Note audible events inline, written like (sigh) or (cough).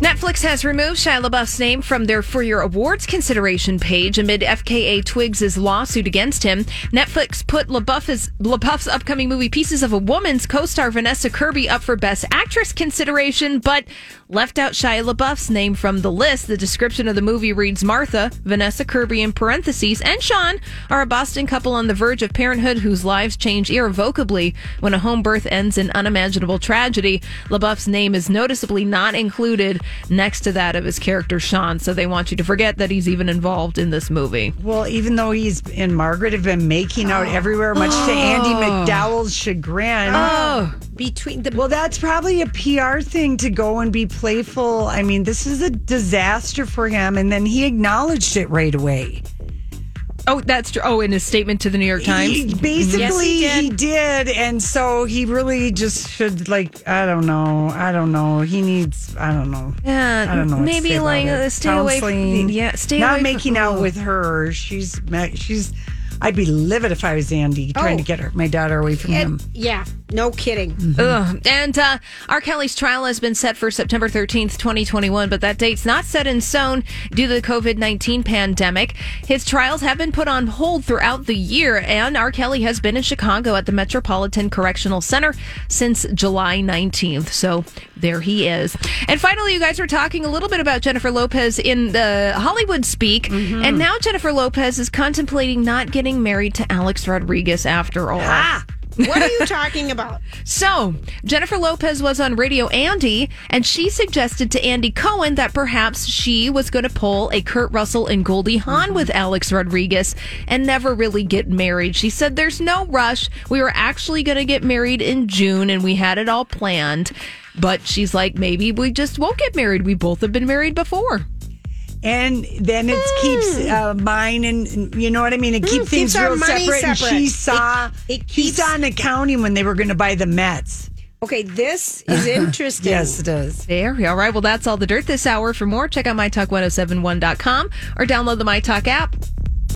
Netflix has removed Shia LaBeouf's name from their For Your Awards consideration page amid FKA Twigs' lawsuit against him. Netflix put LaBeouf's, LaBeouf's upcoming movie Pieces of a Woman's co-star Vanessa Kirby up for Best Actress consideration, but left out Shia LaBeouf's name from the list. The description of the movie reads Martha, Vanessa Kirby in parentheses, and Sean are a Boston couple on the verge of parenthood whose lives change irrevocably when a home birth ends in unimaginable tragedy. LaBeouf's name is noticeably not included next to that of his character Sean, so they want you to forget that he's even involved in this movie. Well, even though he's and Margaret have been making out (gasps) everywhere, much to Andie oh. MacDowell's chagrin. Oh, between the Well, that's probably a PR thing to go and be playful. I mean, this is a disaster for him, and then he acknowledged it right away. Oh, that's true. Oh, in his statement to the New York Times. He- basically, Yes, he did. he did, and so he really just should like. I don't know. I don't know. He needs. I don't know. Yeah, I don't know. what to maybe say about like it. uh, stay away from yeah, stay not away making from, out with her. She's ma- she's. I'd be livid if I was Andie trying Oh. to get her my daughter away from him. yeah, no kidding. Ugh. And uh, R. Kelly's trial has been set for September 13th, 2021, but that date's not set in stone due to the COVID 19 pandemic. His trials have been put on hold throughout the year, and R. Kelly has been in Chicago at the Metropolitan Correctional Center since July 19th. So there he is. And finally, you guys were talking a little bit about Jennifer Lopez in the Hollywood speak, and now Jennifer Lopez is contemplating not getting married to Alex Rodriguez after all. Ah, what are you talking about? (laughs) So, Jennifer Lopez was on Radio Andy, and she suggested to Andy Cohen that perhaps she was going to pull a Kurt Russell and Goldie Hawn with Alex Rodriguez and never really get married. She said, There's no rush. We were actually going to get married in June, and we had it all planned. But she's like, maybe we just won't get married. We both have been married before. And then it keeps uh, mine and, you know what I mean. It keeps keeps things real money separate. And she saw It- it keeps- saw an accounting when they were going to buy the Mets. Okay, this is (laughs) interesting. Yes, it is. There. All right. Well, that's all the dirt this hour. For more, check out mytalk1071.com or download the MyTalk app.